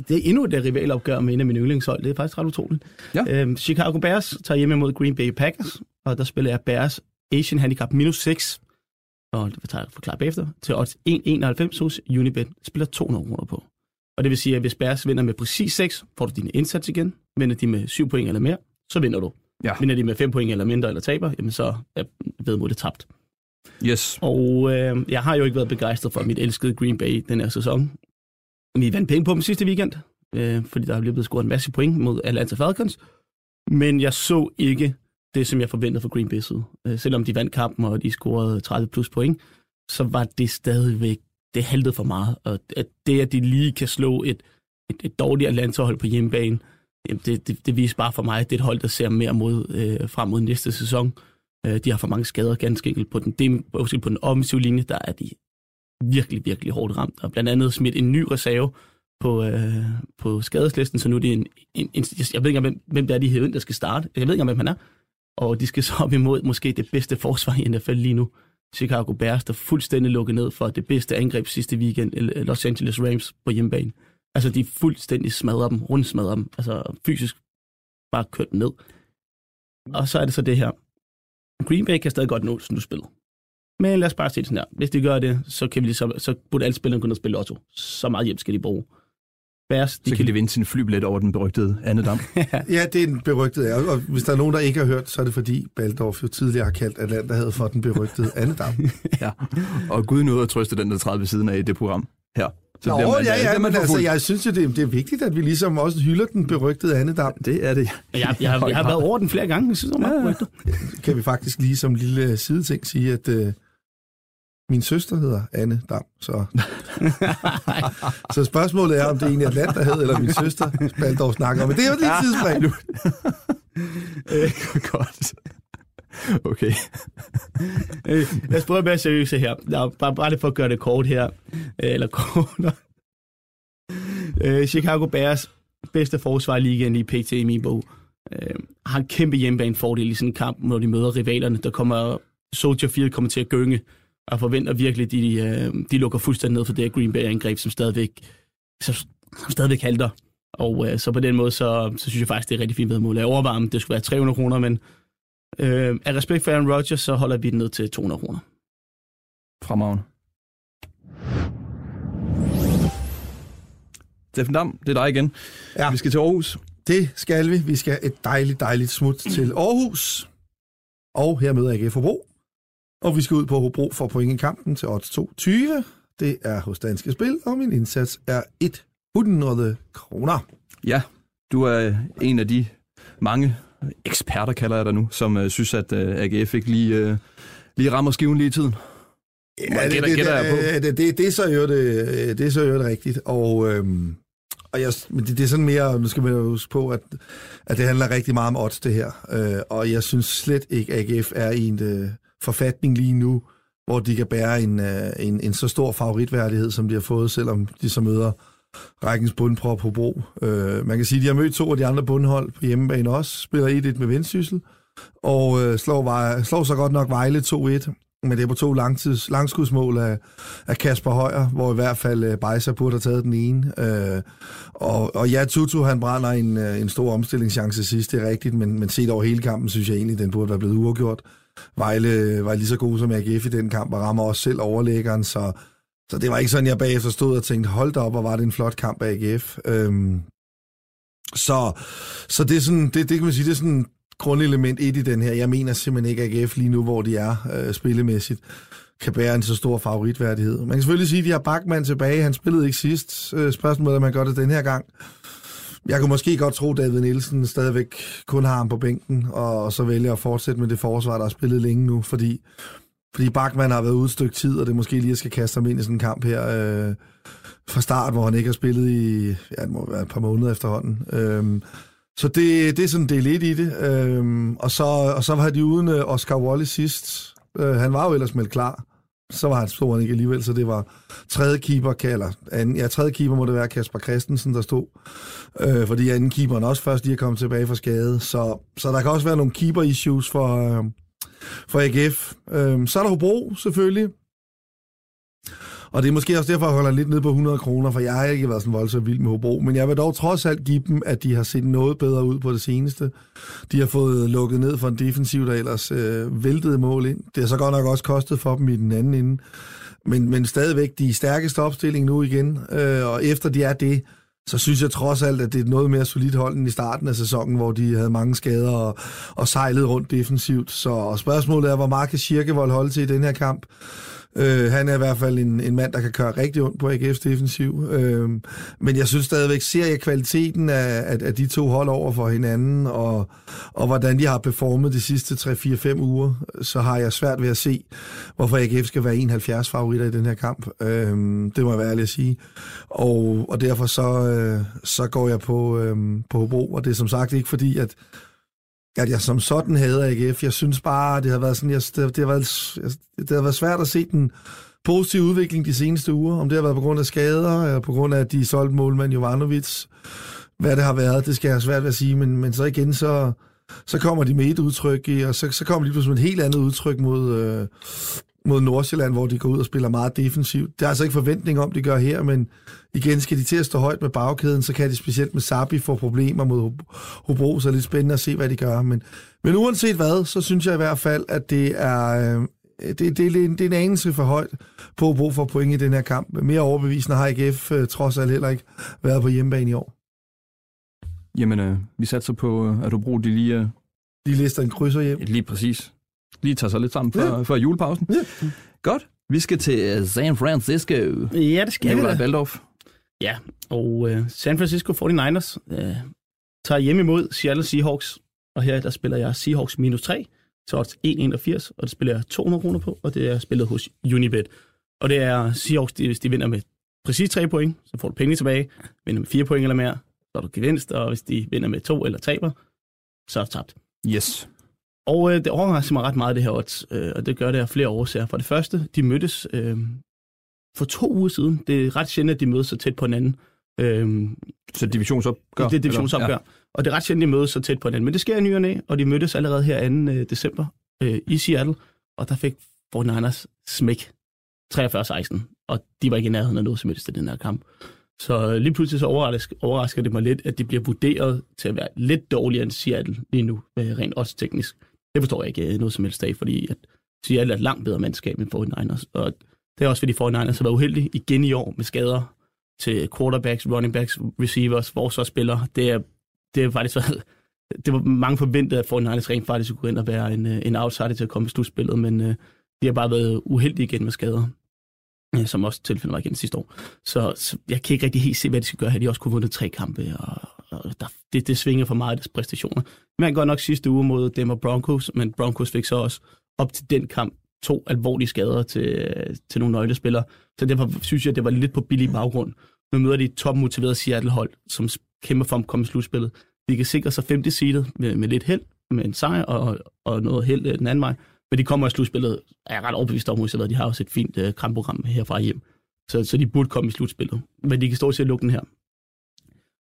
Speaker 4: det er endnu et rivalopgør med en af mine yndlingshold. Det er faktisk ret utroligt. Ja. Øh, Chicago Bears tager hjemme mod Green Bay Packers, og der spiller jeg Bears Asian Handicap minus 6 og det tager jeg forklare bagefter, til odds 1,91 hos Unibet, spiller 200 kroner på. Og det vil sige, at hvis Bærs vinder med præcis 6, får du din indsats igen. Vinder de med 7 point eller mere, så vinder du. Ja. Vinder de med 5 point eller mindre eller taber, jamen så er vedmodet tabt.
Speaker 2: Yes.
Speaker 4: Og øh, jeg har jo ikke været begejstret for mit elskede Green Bay den her sæson. Vi vandt penge på dem sidste weekend, øh, fordi der er blevet scoret en masse point mod Atlanta Falcons. Men jeg så ikke det, som jeg forventede for Green Bay side. Øh, selvom de vandt kampen, og de scorede 30 plus point, så var det stadigvæk, det haltede for meget. Og at det, at de lige kan slå et, et, et dårligt Atlanta-hold på hjemmebane, det, det, det viser bare for mig, at det er et hold, der ser mere mod, øh, frem mod næste sæson. Øh, de har for mange skader ganske enkelt på den, på den offensive linje, der er de virkelig, virkelig hårdt ramt. Og blandt andet smidt en ny reserve på, øh, på skadeslisten, så nu er det en, en, en jeg ved ikke hvem, hvem det er, de her der skal starte. Jeg ved ikke hvem han er, og de skal så op imod måske det bedste forsvar i NFL lige nu. Chicago Bears, der fuldstændig lukket ned for det bedste angreb sidste weekend, Los Angeles Rams på hjemmebane. Altså, de fuldstændig smadrer dem, rundsmadrer dem, altså fysisk bare kørt ned. Og så er det så det her. Green Bay kan stadig godt nå slutspillet. Men lad os bare se det sådan her. Hvis de gør det, så, kan vi ligesom, så burde alle spillerne kunne spille lotto. Så meget hjælp skal de bruge.
Speaker 2: Bærs, de så kan de vinde sin flybillet over den berygtede Annedam.
Speaker 3: ja, det er den berygtede, og hvis der er nogen, der ikke har hørt, så er det fordi Baldorf jo tidligere har kaldt Atlanta havde for den berygtede Annedam.
Speaker 2: ja, og Gud nåede at trøste den, der træder ved siden af i det program her.
Speaker 3: Så Nå, man, ja, ja, men altså, jeg synes jo, det, det er vigtigt, at vi ligesom også hylder den berygtede Annedam.
Speaker 2: Det er det.
Speaker 4: Jeg, jeg, jeg, jeg har været over den flere gange, jeg synes, meget ja,
Speaker 3: Kan vi faktisk lige som lille sideting sige, at uh, Min søster hedder Anne Dam, så... så spørgsmålet er, om det er egentlig Atlanta hed, eller min søster Spaldorf snakker om. Men det er jo det tidsspring.
Speaker 2: Øh, godt. Okay.
Speaker 4: Øh, lad os prøve at være seriøse her. Nå, bare, bare lige for at gøre det kort her. Øh, Eller kort. Øh, Chicago Bears bedste forsvar i ligaen i PT i min bog. Øh, har en kæmpe hjemmebanefordel i sådan en kamp, når de møder rivalerne. Der kommer Soldier Field kommer til at gynge, og forventer virkelig, at de, øh, de lukker fuldstændig ned for det her Green Bay-angreb, som stadigvæk, som, som stadigvæk halter. Og øh, så på den måde, så, så synes jeg faktisk, det er rigtig fint vedmål. Jeg overvejer, om det skulle være 300 kroner, men øh, af respekt for Aaron Rodgers, så holder vi den ned til 200 kroner.
Speaker 2: Fremragende. Steffen Dam, det er dig igen.
Speaker 3: Ja.
Speaker 2: Vi skal til Aarhus.
Speaker 3: Det skal vi. Vi skal et dejligt, dejligt smut til Aarhus. Og her møder AGF Hobro. Og vi skal ud på Hobro for point i kampen til odds 220. Det er hos Danske Spil, og min indsats er 100 kroner.
Speaker 2: Ja, du er en af de mange eksperter, kalder jeg dig nu, som uh, synes, at uh, AGF ikke lige, uh, lige rammer skiven lige i tiden.
Speaker 3: Ja, det,
Speaker 2: gætter-
Speaker 3: det,
Speaker 2: gætter
Speaker 3: det, det, det, det, er så jo det, det er så jo det rigtigt. Og, øhm, og jeg, men det, det er sådan mere, nu skal man huske på, at, at det handler rigtig meget om odds, det her. Øh, og jeg synes slet ikke, at AGF er i en øh, forfatning lige nu, hvor de kan bære en, øh, en, en så stor favoritværdighed, som de har fået, selvom de så møder rækkens bundprop på bro. Øh, man kan sige, at de har mødt to af de andre bundhold på hjemmebane også, spiller 1-1 med Vendsyssel, og øh, slår, Vej- slår så godt nok Vejle 2-1, men det er på to langtids, langskudsmål af, af Kasper Højer, hvor i hvert fald øh, Bejsa burde have taget den ene. Øh, og, og ja, Tutu han brænder en, øh, en stor omstillingschance sidst, det er rigtigt, men, men set over hele kampen, synes jeg egentlig, den burde være blevet uafgjort. Vejle var lige så god som AGF i den kamp, og rammer også selv overlæggeren, så, så det var ikke sådan, jeg bagefter stod og tænkte, hold da op, og var det en flot kamp af AGF. Øhm, så, så det er sådan, det, det kan man sige, det er sådan grundelement et i den her. Jeg mener simpelthen ikke, at AGF lige nu, hvor de er øh, spillemæssigt, kan bære en så stor favoritværdighed. Man kan selvfølgelig sige, at de har Bachmann tilbage. Han spillede ikke sidst. Øh, spørgsmålet er, om han gør det den her gang. Jeg kunne måske godt tro, at David Nielsen stadigvæk kun har ham på bænken, og så vælger at fortsætte med det forsvar, der har spillet længe nu, fordi, fordi Bachmann har været ude et stykke tid, og det måske lige skal kaste ham ind i sådan en kamp her øh, fra start, hvor han ikke har spillet i ja, det må være et par måneder efterhånden. Øh, så det, det er sådan del 1 i det. Øh, og, så, og så var de uden øh, Oscar Wallace sidst. Øh, han var jo ellers meldt klar. Så var han stor ikke alligevel, så det var tredje keeper, eller anden, ja, tredje keeper må det være Kasper Christensen, der stod. Øh, fordi anden keeperen også først lige er kommet tilbage fra skade. Så, så der kan også være nogle keeper-issues for, øh, for AGF. Øh, så er der Hobro, selvfølgelig. Og det er måske også derfor, jeg holder lidt ned på 100 kroner, for jeg har ikke været sådan voldsomt vild med Hobro. Men jeg vil dog trods alt give dem, at de har set noget bedre ud på det seneste. De har fået lukket ned for en defensiv, der ellers øh, væltede mål ind. Det har så godt nok også kostet for dem i den anden ende. Men, men stadigvæk de stærkeste opstilling nu igen. Øh, og efter de er det, så synes jeg trods alt, at det er noget mere solidt hold end i starten af sæsonen, hvor de havde mange skader og, og sejlede rundt defensivt. Så og spørgsmålet er, hvor Marcus Schirkevold holde til i den her kamp. Øh, han er i hvert fald en, en mand, der kan køre rigtig ondt på AGF's defensiv. Øh, men jeg synes stadigvæk, ser jeg kvaliteten af, af, af de to hold over for hinanden, og, og hvordan de har performet de sidste 3-4-5 uger, så har jeg svært ved at se, hvorfor AGF skal være 71 favoritter i den her kamp. Øh, det må jeg være ærlig at sige. Og, og derfor så, øh, så går jeg på, øh, på Hobro, og det er som sagt ikke fordi, at at jeg som sådan havde AGF. Jeg synes bare, det har været sådan, jeg, det, det, har været, det har været svært at se den positive udvikling de seneste uger. Om det har været på grund af skader, eller på grund af, at de solgte målmand Jovanovic. Hvad det har været, det skal jeg have svært ved at sige. Men, men så igen, så, så kommer de med et udtryk, og så, så kommer de pludselig med et helt andet udtryk mod, øh, mod Nordsjælland, hvor de går ud og spiller meget defensivt. Det er altså ikke forventning om, de gør her, men igen, skal de til at stå højt med bagkæden, så kan de specielt med Sabi få problemer mod Hobro, så er det lidt spændende at se, hvad de gør. Men, men uanset hvad, så synes jeg i hvert fald, at det er, øh, det, det, det, det er en anelse for højt på Hobro for point i den her kamp. Mere overbevisende har AGF øh, trods alt heller ikke været på hjemmebane i år.
Speaker 2: Jamen, øh, vi satser på, øh, at du bruger de lige, øh,
Speaker 3: De lister en krydser hjem.
Speaker 2: lige præcis, lige tager sig lidt sammen før,
Speaker 3: Ja.
Speaker 2: før julepausen.
Speaker 3: Ja.
Speaker 2: Godt. Vi skal til øh, San Francisco.
Speaker 4: Ja, det skal vi
Speaker 2: Nikolaj
Speaker 4: da.
Speaker 2: Baldorf.
Speaker 4: Ja, og øh, San Francisco 49ers øh, tager hjem imod Seattle Seahawks. Og her der spiller jeg Seahawks minus 3. til odds 1,81, og det spiller jeg 200 kroner på, og det er spillet hos Unibet. Og det er Seahawks, de, hvis de vinder med præcis 3 point, så får du penge tilbage. Vinder med 4 point eller mere, så er du gevinst, og hvis de vinder med 2 eller taber, så er du tabt.
Speaker 2: Yes.
Speaker 4: Og øh, det overrasker mig ret meget, det her odds, øh, og det gør det af flere årsager. For det første, de mødtes øh, for to uger siden. Det er ret sjældent, at de mødes så tæt på hinanden. Øh,
Speaker 2: Så divisionsopgør?
Speaker 4: det er divisionsopgør.
Speaker 2: Eller?
Speaker 4: Ja. Og det er ret sjældent, de mødes så tæt på hinanden. Men det sker i ny og næ, og de mødtes allerede her 2. øh, december øh, i Seattle, og der fik 49ers smæk 43-16, og de var ikke i nærheden af noget som helst i den her kamp. Så øh, lige pludselig så overrasker, overrasker det mig lidt, at de bliver vurderet til at være lidt dårligere end Seattle lige nu, øh, rent også teknisk. Det forstår jeg ikke øh, noget som helst af, fordi at Seattle er et langt bedre mandskab end 49ers, og det er også fordi 49ers har været uheldige igen i år med skader til quarterbacks, running backs, receivers, forsvarsspillere. Det er, det er faktisk været, det var mange forventet, at 49ers rent faktisk skulle gå ind og være en, øh, en outsider til at komme i slutspillet, men øh, de har bare været uheldige igen med skader, øh, som også tilfældet var igen sidste år. Så, så jeg kan ikke rigtig helt se, hvad de skal gøre her. De har også kunne vundet tre kampe, og der, det, det svinger for meget deres præstationer. Man går nok sidste uge mod Denver Broncos, men Broncos fik så også op til den kamp to alvorlige skader til, til nogle nøglespillere. Så derfor synes jeg, at det var lidt på billig baggrund. Nu møder de et topmotiveret Seattle-hold, som kæmper for at komme i slutspillet. De kan sikre sig femte seedet med, med lidt held, med en sejr og, og noget held øh, den anden vej. Men de kommer i slutspillet, er jeg ret overbevist om, at de har også et fint uh, kampprogram herfra hjem. Så, så de burde komme i slutspillet. Men de kan stå til at lukke den her.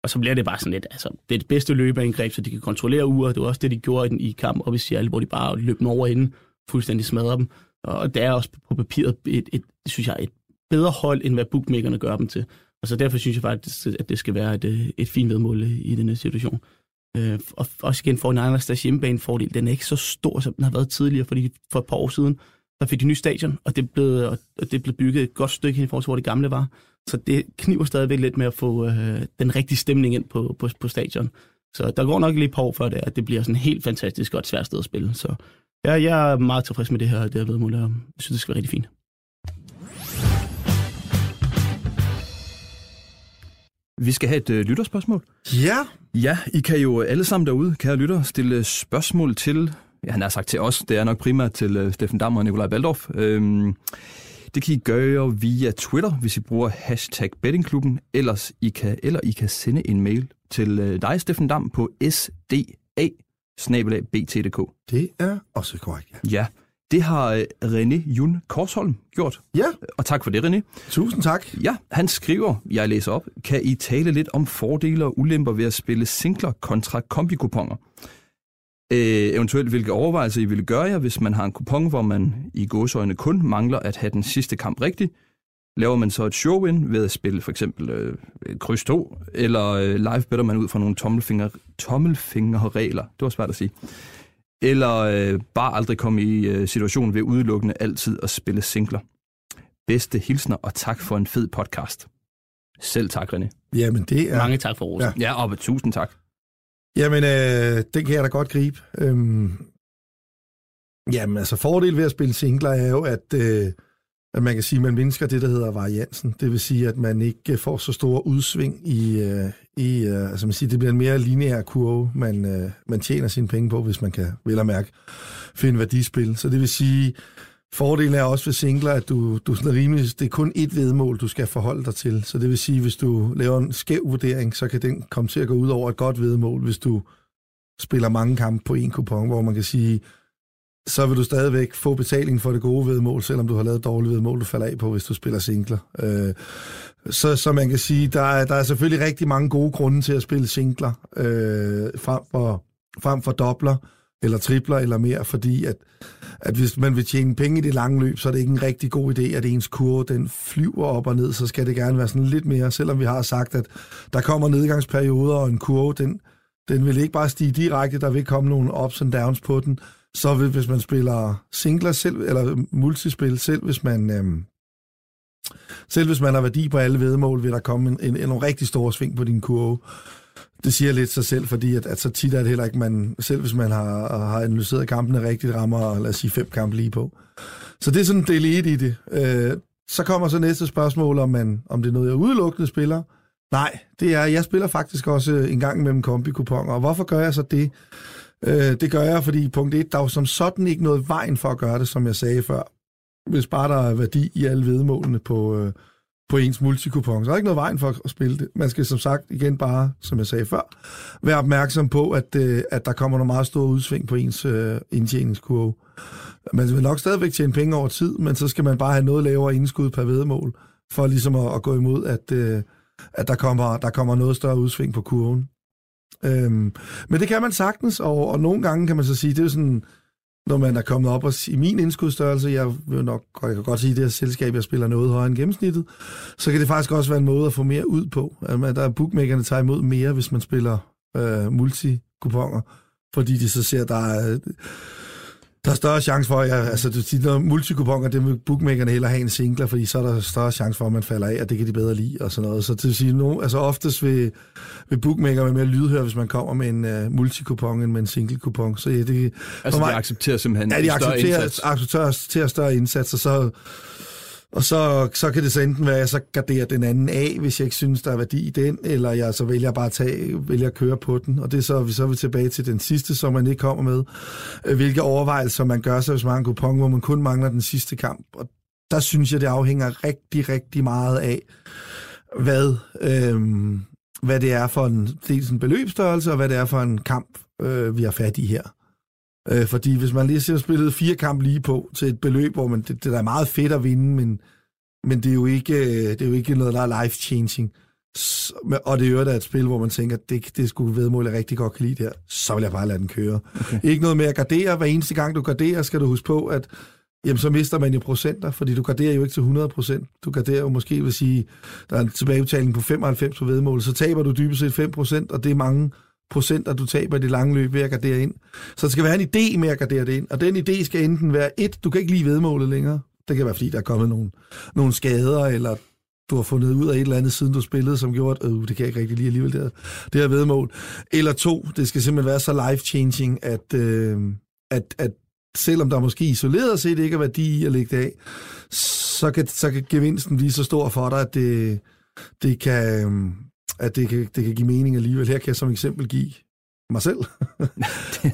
Speaker 4: Og så bliver det bare sådan lidt, altså, det er det bedste løbeangreb, så de kan kontrollere uret. Det var også det, de gjorde i, den, i kamp op i Seattle, hvor de bare løb den over inden, fuldstændig smadrede dem. Og det er også på papiret et, et, synes jeg, et bedre hold, end hvad bookmakerne gør dem til. Og så derfor synes jeg faktisk, at det skal være et, øh, et fint vedmål øh, i denne situation. Øh, og også igen for en Niners, deres hjemmebanefordel, den er ikke så stor, som den har været tidligere, fordi for et par år siden, der fik de ny stadion, og det blev, og det blev bygget et godt stykke hen i forhold til, hvor det gamle var. Så det kniver stadigvæk lidt med at få øh, den rigtige stemning ind på, på, på stadion. Så der går nok lige et par år før det, at det bliver sådan helt fantastisk og et svært sted at spille. Så ja, jeg er meget tilfreds med det her, det her vedmål, og jeg synes, det skal være rigtig fint.
Speaker 2: Vi skal have et øh, lytterspørgsmål.
Speaker 3: Ja,
Speaker 2: Ja, I kan jo alle sammen derude, kære lytter, stille spørgsmål til, ja, han har sagt til os, det er nok primært til uh, Steffen Dam og Nikolaj Baldorf. Øhm, det kan I gøre via Twitter, hvis I bruger hashtag bettingklubben, ellers I kan, eller I kan sende en mail til uh, dig, Steffen Dam, på sda bt.dk.
Speaker 3: det er også korrekt. Ja.
Speaker 2: Ja, det har uh, René Jun Korsholm gjort,
Speaker 3: ja,
Speaker 2: og tak for det, René.
Speaker 3: tusind tak.
Speaker 2: Ja, han skriver, jeg læser op, kan I tale lidt om fordele og ulemper ved at spille singler kontra kombikuponer? Øh, eventuelt hvilke overvejelser I ville gøre jer, hvis man har en kupon, hvor man i gåsøjne kun mangler at have den sidste kamp rigtig. Laver man så et show-in ved at spille for eksempel øh, kryds 2, eller øh, live better man ud fra nogle tommelfinger, tommelfingerregler, det var svært at sige. Eller øh, bare aldrig komme i øh, situationen ved udelukkende altid at spille singler. Bedste hilsner, og tak for en fed podcast. Selv tak, René.
Speaker 3: Jamen, det er...
Speaker 4: Mange tak for rosen.
Speaker 3: Ja.
Speaker 4: Ja.
Speaker 2: Ja, og tusind tak.
Speaker 3: Jamen, øh, den kan jeg da godt gribe. Øhm, jamen, altså fordel ved at spille singler er jo, at, øh, at man kan sige, at man mindsker det, der hedder variansen. Det vil sige, at man ikke får så store udsving i, øh, i øh, altså man siger, det bliver en mere lineær kurve, man, øh, man tjener sine penge på, hvis man kan, vel at mærke, finde værdispil. Så det vil sige, Fordelen er også ved singler, at du, du sådan rimelig, det er kun ét vedmål, du skal forholde dig til. Så det vil sige, hvis du laver en skæv vurdering, så kan den komme til at gå ud over et godt vedmål, hvis du spiller mange kampe på en kupon, hvor man kan sige, så vil du stadigvæk få betaling for det gode vedmål, selvom du har lavet dårlige vedmål, du falder af på, hvis du spiller singler. Øh, så, så man kan sige, der er, der er selvfølgelig rigtig mange gode grunde til at spille singler, øh, frem, for, frem for dobler, eller tripler eller mere, fordi at, at hvis man vil tjene penge i det lange løb, så er det ikke en rigtig god idé, at ens kurve den flyver op og ned, så skal det gerne være sådan lidt mere, selvom vi har sagt, at der kommer nedgangsperioder, og en kurve, den, den vil ikke bare stige direkte, der vil komme nogle ups and downs på den, så vil, hvis man spiller singler selv, eller multispil selv, hvis man... Øhm, selv hvis man har værdi på alle vedmål, vil der komme en, en, en, en rigtig stor sving på din kurve. Det siger lidt sig selv, fordi at, at så tit er det heller ikke, man, selv hvis man har, har analyseret kampene rigtigt, rammer, lad os sige, fem kampe lige på. Så det er sådan del 1 i det. Øh, så kommer så næste spørgsmål, om, man, om det er noget, jeg udelukkende spiller. Nej, det er, jeg spiller faktisk også øh, en gang mellem kombikuponer. Og hvorfor gør jeg så det? Øh, det gør jeg, fordi punkt 1, der er jo som sådan ikke noget vejen for at gøre det, som jeg sagde før. Hvis bare der er værdi i alle vedmålene på, øh, på ens multikupon. Så er ikke noget vejen for at spille det. Man skal som sagt igen bare, som jeg sagde før, være opmærksom på, at, øh, at der kommer nogle meget store udsving på ens øh, indtjeningskurve. Man vil nok stadigvæk tjene penge over tid, men så skal man bare have noget lavere indskud per vedmål, for ligesom at, at gå imod, at, øh, at der, kommer, der kommer noget større udsving på kurven. Øhm, men det kan man sagtens, og, og nogle gange kan man så sige, det er jo sådan, når man er kommet op og, i min indskudstørrelse, jeg vil nok, jeg kan godt sige, at det her selskab, jeg spiller noget højere end gennemsnittet, så kan det faktisk også være en måde at få mere ud på. Øhm, at der er bookmakerne tager imod mere, hvis man spiller øh, multikuponger, fordi de så ser, at der er der er større chance for, at jeg, altså du siger, når multikuponger, det vil bookmakerne hellere have en singler, fordi så er der større chance for, at man falder af, og det kan de bedre lide, og sådan noget. Så til at sige, no, altså oftest vil, vil bookmaker være mere lydhøre, hvis man kommer med en uh, multikupon end med en single kupon. Så ja, det,
Speaker 2: altså mig, de accepterer simpelthen
Speaker 3: ja, de accepterer, accepterer større indsats, og så og så, så kan det så enten være, at jeg så garderer den anden af, hvis jeg ikke synes, der er værdi i den, eller jeg så vælger bare at tage, vælger at køre på den. Og det er så, vi så er vi tilbage til den sidste, som man ikke kommer med. Øh, hvilke overvejelser man gør sig, hvis man har en kupon, hvor man kun mangler den sidste kamp. Og der synes jeg, det afhænger rigtig, rigtig meget af, hvad, øhm, hvad det er for en, dels en beløbsstørrelse, og hvad det er for en kamp, øh, vi har fat i her. Øh, fordi hvis man lige har spillet fire kampe lige på til et beløb, hvor man, det, det er meget fedt at vinde, men, men det, er jo ikke, øh, det er jo ikke noget, der er life-changing. Og det er jo et spil, hvor man tænker, det, det skulle vedmål, jeg rigtig godt kan lide der. Så vil jeg bare lade den køre. Okay. Ikke noget med at gardere. Hver eneste gang du garderer, skal du huske på, at jamen, så mister man jo procenter, fordi du garderer jo ikke til 100 procent. Du garderer jo måske, vil sige, der er en tilbagebetaling på 95 på vedmål, så taber du dybest set 5 procent, og det er mange procenter, du taber i det lange løb ved at gardere ind. Så der skal være en idé med at gardere det ind, og den idé skal enten være, et, du kan ikke lide vedmålet længere. Det kan være, fordi der er kommet nogle, nogle skader, eller du har fundet ud af et eller andet, siden du spillede, som gjorde, at øh, det kan jeg ikke rigtig lide alligevel, det her, det her vedmål. Eller to, det skal simpelthen være så life-changing, at, øh, at, at selvom der måske isoleret set ikke er værdi i at lægge det af, så kan, så kan gevinsten blive så stor for dig, at det, det kan, øh, at det kan, det kan give mening alligevel. Her kan jeg som eksempel give mig selv.
Speaker 2: det,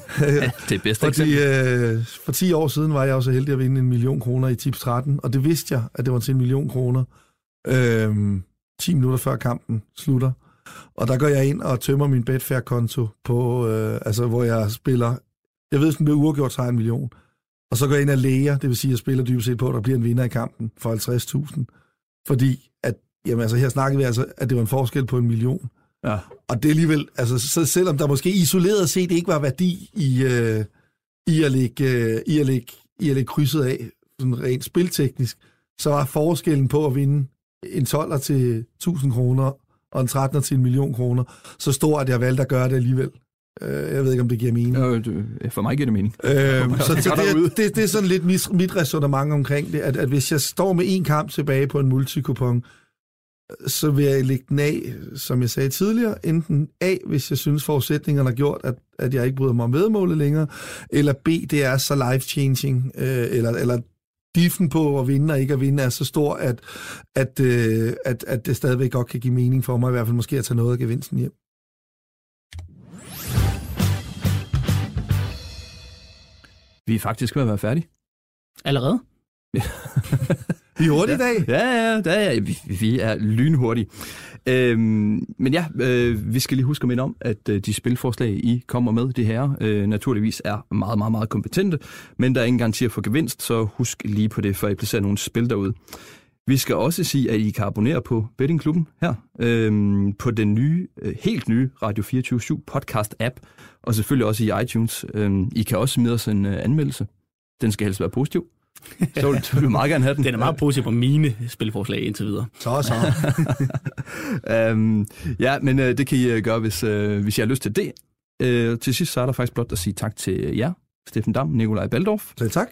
Speaker 2: det er bedste
Speaker 3: Fordi, øh, for 10 år siden var jeg også heldig at vinde en million kroner i Tips 13, og det vidste jeg, at det var til en million kroner. Øh, 10 minutter før kampen slutter. Og der går jeg ind og tømmer min Betfair-konto, på, øh, altså, hvor jeg spiller, jeg ved, at den bliver uafgjort, så en million. Og så går jeg ind og læger, det vil sige, at jeg spiller dybest set på, at der bliver en vinder i kampen for 50.000. Fordi at Jamen altså, her snakkede vi altså, at det var en forskel på en million. Ja. Og det alligevel, altså så selvom der måske isoleret set ikke var værdi i, øh, i, at, lægge, øh, i, at lægge, i at lægge krydset af, sådan rent spilteknisk, så var forskellen på at vinde en 12'er til 1000 kroner og en 13'er til en million kroner, så stor, at jeg valgte at gøre det alligevel. Øh, jeg ved ikke, om det giver mening.
Speaker 2: Ja, for mig giver det mening.
Speaker 3: Øh, så det, det, det, det er sådan lidt mit, mit resonemang omkring det, at, at hvis jeg står med en kamp tilbage på en multikupon, så vil jeg lægge den af, som jeg sagde tidligere, enten A, hvis jeg synes forudsætningerne har gjort, at, at jeg ikke bryder mig om vedmålet længere, eller B, det er så life-changing, øh, eller, eller diffen på at vinde og ikke at vinde er så stor, at, at, øh, at, at det stadigvæk godt kan give mening for mig, i hvert fald måske at tage noget af gevinsten hjem.
Speaker 2: Vi er faktisk ved at være færdige.
Speaker 4: Allerede?
Speaker 3: Vi er hurtige i dag.
Speaker 2: Ja, ja, ja, ja. Vi, vi er lynhurtige. Øhm, men ja, øh, vi skal lige huske at minde om, at øh, de spilforslag, I kommer med, det her, øh, naturligvis er meget, meget, meget kompetente, men der er ingen garanti for gevinst, så husk lige på det, før I placerer nogle spil derude. Vi skal også sige, at I kan abonnere på Bettingklubben her, øhm, på den nye, øh, helt nye Radio 24-7 podcast-app, og selvfølgelig også i iTunes. Øhm, I kan også smide os en øh, anmeldelse. Den skal helst være positiv. Så vil du meget gerne have den.
Speaker 4: Den er meget positiv på mine spilforslag indtil videre.
Speaker 3: Så så.
Speaker 2: um, ja, men uh, det kan I uh, gøre, hvis, uh, hvis I har lyst til det. Uh, til sidst så er der faktisk blot at sige tak til jer, Steffen Dam, Nikolaj Baldorf.
Speaker 3: Selv tak.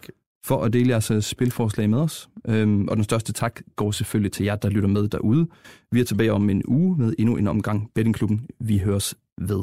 Speaker 2: For at dele jeres spilforslag med os. Um, og den største tak går selvfølgelig til jer, der lytter med derude. Vi er tilbage om en uge med endnu en omgang Bettingklubben. Vi høres ved.